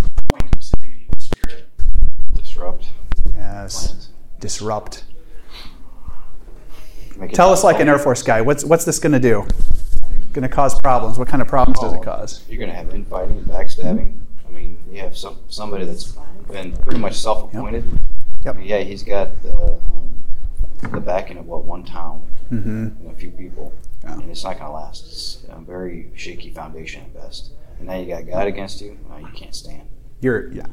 Disrupt. Yes, disrupt. Tell us, like an Air Force guy, what's, what's this going to do? Going to cause problems. What kind of problems does it Oh, cause? You're going to have infighting, and backstabbing. I mean, you have some somebody that's been pretty much self-appointed. Yep. I mean, yeah, he's got the, um, the backing of what one town Mm-hmm. and a few people, Yeah. and it's not going to last. It's a very shaky foundation at best. And now you got God against you. Now you can't stand. You're, yeah.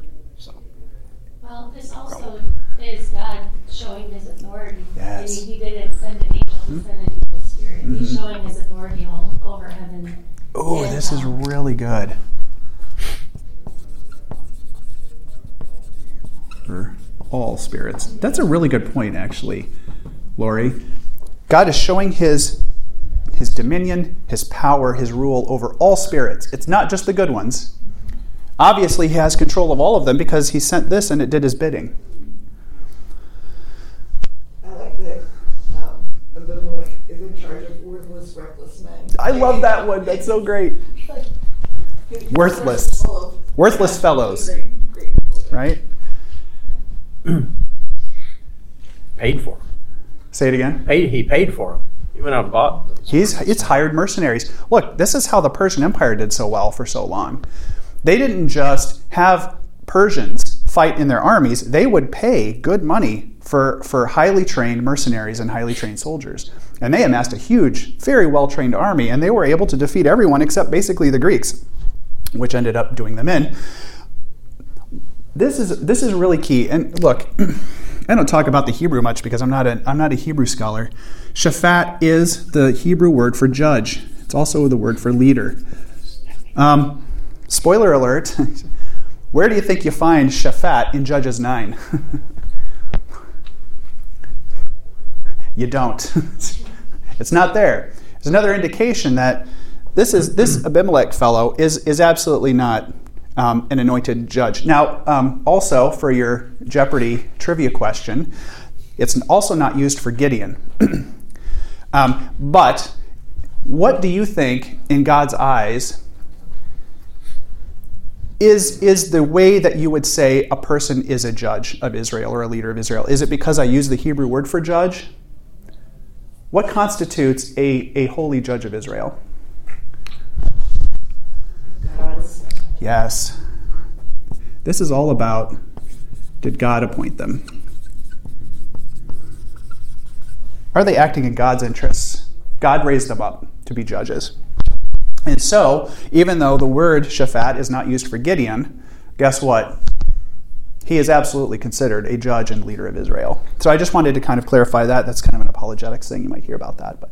Well, this also is God showing his authority. Yes. I mean, he didn't send an angel, he sent an evil spirit. He's Mhm. showing his authority all over heaven. Oh, this is really good. For all spirits. That's a really good point, actually, Lori. God is showing his his dominion, his power, his rule over all spirits. It's not just the good ones. Obviously, he has control of all of them because he sent this and it did his bidding. I like that um, Abimelech is in charge of worthless, reckless men. I love that one. That's so great. Like, Worthless. full Worthless fellows. Great, great. right? Paid for 'em. Say it again. Paid, he paid for them. He went out and bought those. He's it's hired mercenaries. Look, this is how the Persian Empire did so well for so long. They didn't just have Persians fight in their armies; they would pay good money for for highly trained mercenaries and highly trained soldiers. And they amassed a huge, very well trained army, and they were able to defeat everyone except basically the Greeks, which ended up doing them in. This is this is really key. And look, I don't talk about the Hebrew much because I'm not a I'm not a Hebrew scholar. Shaphat is the Hebrew word for judge. It's also the word for leader. Um, spoiler alert. Where do you think you find Shaphat in Judges 9? you don't. it's not there. It's another indication that this is this Abimelech fellow is is absolutely not um, an anointed judge. Now, um, also for your Jeopardy trivia question, it's also not used for Gideon. um, but what do you think, in God's eyes, is, is the way that you would say a person is a judge of Israel or a leader of Israel? Is it because I use the Hebrew word for judge? What constitutes a, a holy judge of Israel? Yes. This is all about did God appoint them? Are they acting in God's interests? God raised them up to be judges. And so, even though the word Shaphat is not used for Gideon, guess what? He is absolutely considered a judge and leader of Israel. So I just wanted to kind of clarify that. That's kind of an apologetics thing. You might hear about that. But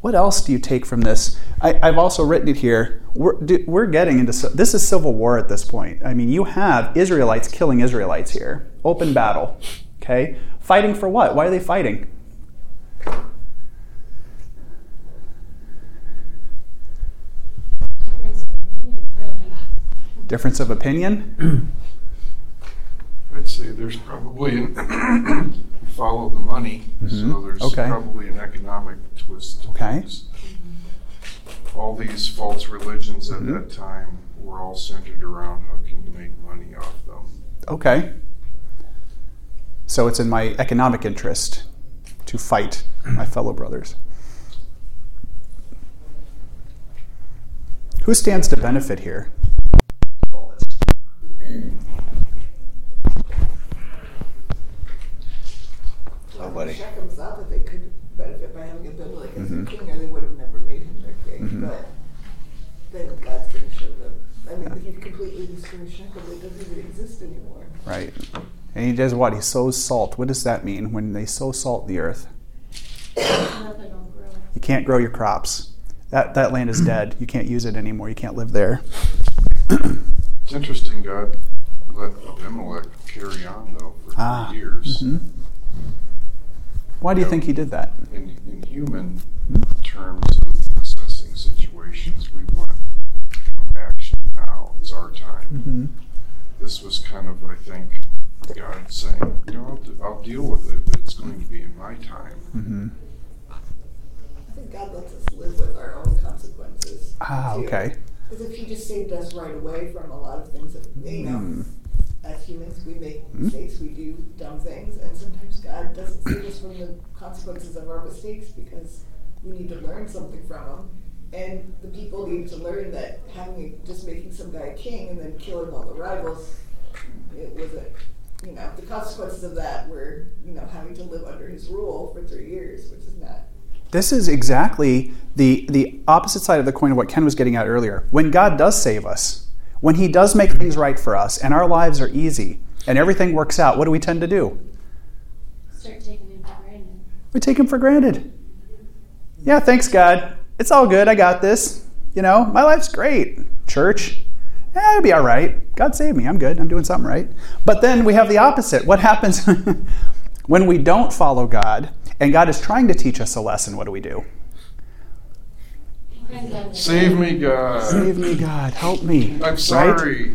what else do you take from this? I, have also written it here. We're, we're getting into this is civil war at this point. I mean, you have Israelites killing Israelites here, open battle. Okay, fighting for what? Why are they fighting? Difference of opinion? I'd say there's probably an follow the money, Mhm. so there's Okay. probably an economic twist. to Okay. All these false religions at Mhm. that time were all centered around how can you make money off them. Okay. So it's in my economic interest to fight my fellow brothers. Who stands to benefit here? Nobody. Shechem thought that they could benefit by having Abimelech as Mhm. their king, or they would have never made him their king. Mhm. But then God's going to show them. I mean, he completely destroys Shechem. It doesn't even exist anymore. Right. And he does what? He sows salt. What does that mean when they sow salt in the earth? Nothing will grow. You can't grow your crops. That, that land is dead. You can't use it anymore. You can't live there. It's interesting, God let Abimelech carry on though for Ah. three years. Mhm. Why do you Yeah. think he did that? In, in human terms of assessing situations, we want action now. It's our time. Mm-hmm. This was kind of, I think, God saying, you know, I'll, I'll deal with it. but It's going to be in my time. Mm-hmm. I think God lets us live with our own consequences. Ah, too. okay. Because if He just saved us right away from a lot of things that, you know, Mm. as humans, we make Mm. mistakes, we do dumb things, and sometimes God doesn't save us from the consequences of our mistakes because we need to learn something from them. And the people need to learn that having just making some guy king and then killing all the rivals, it was a, you know, the consequences of that were, you know, having to live under his rule for three years, which is not This is exactly the, the opposite side of the coin of what Ken was getting at earlier. When God does save us, when He does make things right for us, and our lives are easy, and everything works out, what do we tend to do? Start taking it for granted. We take Him for granted. Yeah, thanks, God. It's all good. I got this. You know, my life's great. Church, yeah, it'll be all right. God saved me. I'm good. I'm doing something right. But then we have the opposite. What happens when we don't follow God and God is trying to teach us a lesson? What do we do? Depends on the Save me, God. Save me, God. Help me. I'm sorry.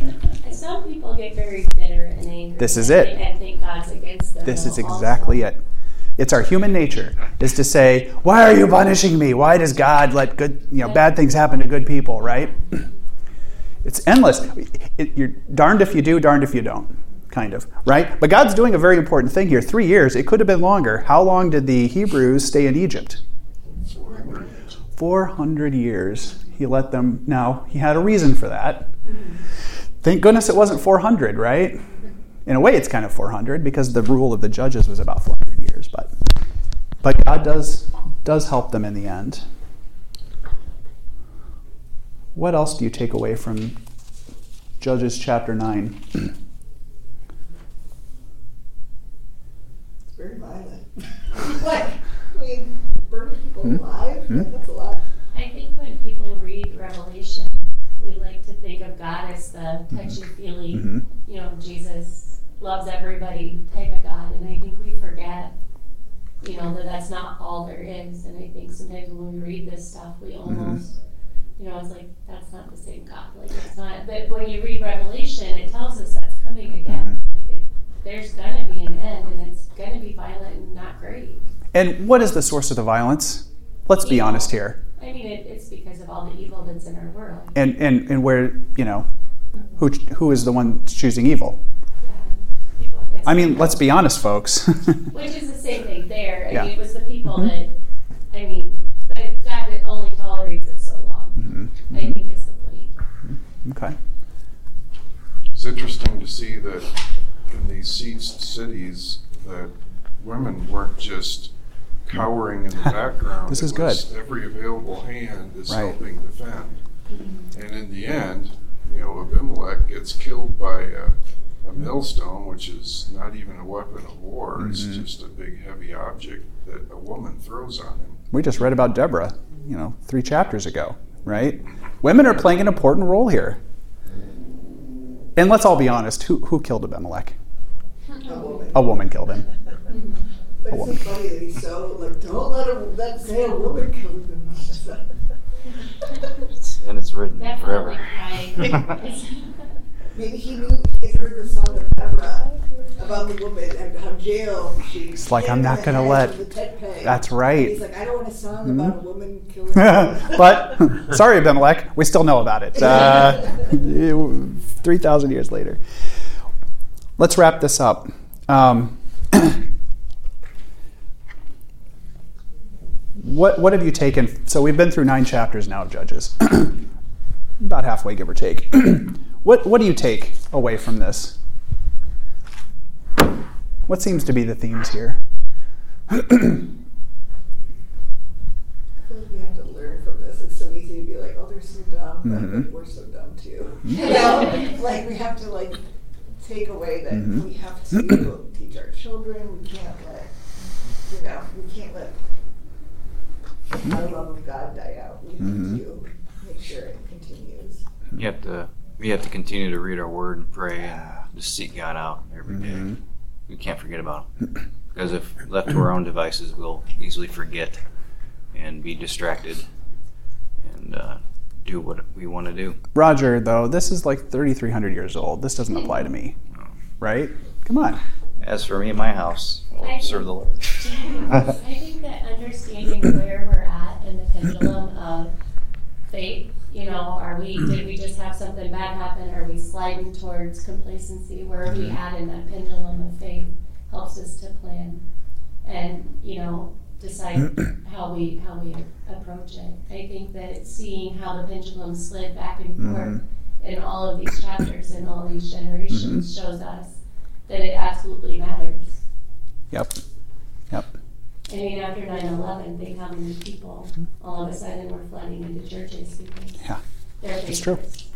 And Some people get very bitter and angry. This is and it. And think God's against them. This is also. exactly it. It's our human nature is to say, "Why are you punishing me? Why does God let good, you know, bad things happen to good people?" Right? It's endless. It, you're darned if you do, darned if you don't, kind of, right? But God's doing a very important thing here. Three years, it could have been longer. How long did the Hebrews stay in Egypt? 400 years. He let them, now, he had a reason for that. Thank goodness it wasn't 400, right? In a way, it's kind of 400 because the rule of the judges was about 400 years, but, but God does, does help them in the end. What else do you take away from Judges chapter 9? very violent. like, I mean, burning people hmm? alive, hmm? like, that's a lot. I think when people read Revelation, we like to think of God as the mm-hmm. touchy feely, Mhm. you know, Jesus loves everybody type of God. And I think we forget, you know, that that's not all there is. And I think sometimes when we read this stuff, we mm-hmm. almost, you know, it's like, that's not the same God. Like, it's not. But when you read Revelation, it tells us that's coming mm-hmm. again. Like, it, there's going to be an end, and it's going to be violent and not great. And what is the source of the violence? Let's be honest here. I mean, it, it's because of all the evil that's in our world. And, and, and where, you know, who, who is the one choosing evil? It's- I mean, let's be honest, folks. Which is the same thing there. I Yeah. mean, it was the people Mhm. that, I mean, but God that only tolerates it so long. Mhm. I think is the point. okay. It's interesting to see that in these sieged cities, that women weren't just cowering in the background. This is good. Every available hand is Right. helping defend. And in the end, you know, Abimelech gets killed by a, a millstone, which is not even a weapon of war. It's Mhm. just a big, heavy object that a woman throws on him. We just read about Deborah, you know, three chapters ago, right? Women are playing an important role here. And let's all be honest who, who killed Abimelech? A woman. Killed him. But A woman. so funny that he's so like, don't let a that say a woman killed him. And it's written Definitely forever. Maybe he knew he had heard the song of Deborah about the woman and how Jael she. It's like, I'm not gonna let- with the tet peg. That's And right. He's like, I don't want a song Mhm. about a woman killing. but sorry, Abimelech, we still know about it. Uh, 3,000 years later. Let's wrap this up. Um, what, what have you taken? So we've been through nine chapters now of Judges, about halfway, give or take. what, what do you take away from this? What seems to be the themes here? I feel like we have to learn from this. It's so easy to be like, oh, they're so dumb, but Mhm. we're so dumb too. You know, like we have to like take away that Mhm. we have to teach our children. We can't let, you know, we can't let our love of God die out. We have Mhm. to make sure it continues. You have to we have to continue to read our word and pray and just seek God out every day. Mhm. We can't forget about him. Because if left to our own devices, we'll easily forget and be distracted and uh, do what we want to do. Roger, though, this is like 3,300 years old. This doesn't apply to me, oh. right? Come on. As for me and my house, I- we'll serve the Lord. I think that understanding where we're at in the pendulum of fate, you know, are we, did we just have something bad happen? Are we sliding towards complacency? Where are we mm-hmm. at in that pendulum of faith helps us to plan and, you know, decide how we, how we approach it. I think that seeing how the pendulum slid back and forth mm-hmm. in all of these chapters and all these generations mm-hmm. shows us that it absolutely matters. Yep. Yep. I mean, after 9 11, think how many people all of a sudden were flooding into churches because Yeah. they're It's true. favorites.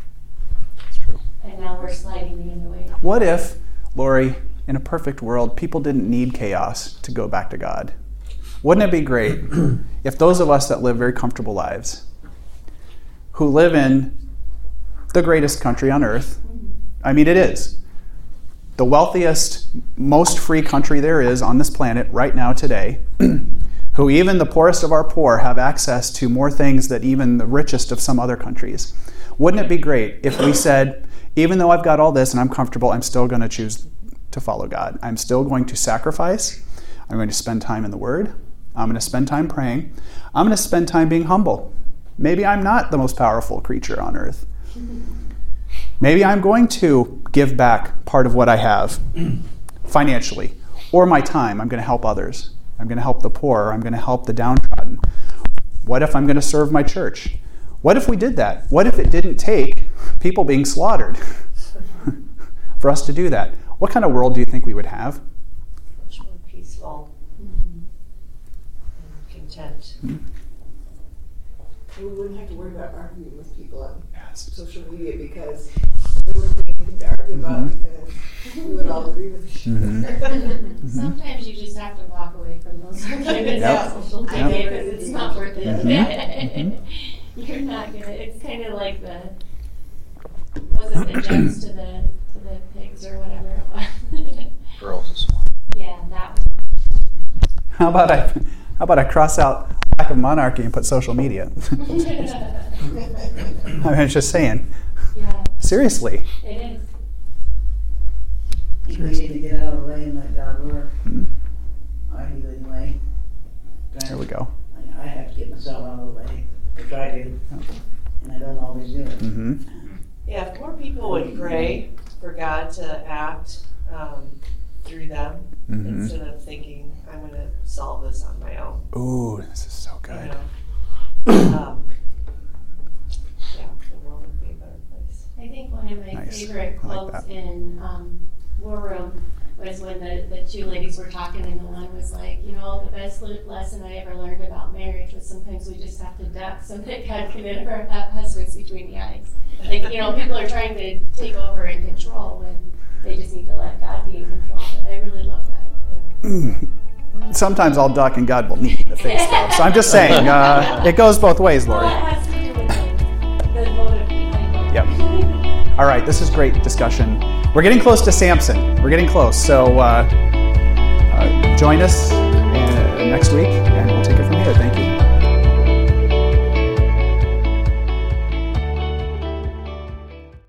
It's true. And now we're sliding the other way. What if, Lori, in a perfect world, people didn't need chaos to go back to God? Wouldn't it be great if those of us that live very comfortable lives, who live in the greatest country on earth, I mean, it is the wealthiest, most free country there is on this planet right now today, who even the poorest of our poor have access to more things than even the richest of some other countries. Wouldn't it be great if we said, even though I've got all this and I'm comfortable, I'm still going to choose to follow God? I'm still going to sacrifice. I'm going to spend time in the Word. I'm going to spend time praying. I'm going to spend time being humble. Maybe I'm not the most powerful creature on earth. Maybe I'm going to give back part of what I have financially or my time. I'm going to help others. I'm going to help the poor. I'm going to help the downtrodden. What if I'm going to serve my church? What if we did that? What if it didn't take people being slaughtered for us to do that? What kind of world do you think we would have? Much more peaceful and content. Hmm. We wouldn't have to worry about arguing with people on Yes. social media because there wouldn't be anything to argue about Mhm. because we would all agree with each other. Sometimes you just have to walk away from those arguments Yep. on social Yep. media because it's not worth it. Mhm. You're not gonna. It's kind of like the was it the gems to the to the pigs or whatever it was. Girls and swine. yeah, that one. How about I how about I cross out lack of monarchy and put social media? I mean, just saying. yeah, Seriously. it is. You need to get out of the way and let God work. Hmm. I do anyway. There we go. I I have to get myself out of the way. I try to. And I don't always do it. hmm Yeah, if more people would pray for God to act um, through them Mhm. instead of thinking, I'm going to solve this on my own. Ooh, this is so You good. know? um, yeah, the world would be a better place. I think one of my Nice. favorite I like quotes in um, War Room was when the, the two ladies were talking, and the one was like, you know, the best lesson I ever learned about marriage was sometimes we just have to duck so that God can our hu- husbands between the eyes. Like, you know, people are trying to take over and control when they just need to let God be in control. But I really love that. Sometimes I'll duck and God will meet me in the face, though. So I'm just saying, uh, it goes both ways, Lori. that has to do with the, the motive behind it. Yep. All right, this is great discussion. We're getting close to Samson. We're getting close. So uh, uh, join us uh, next week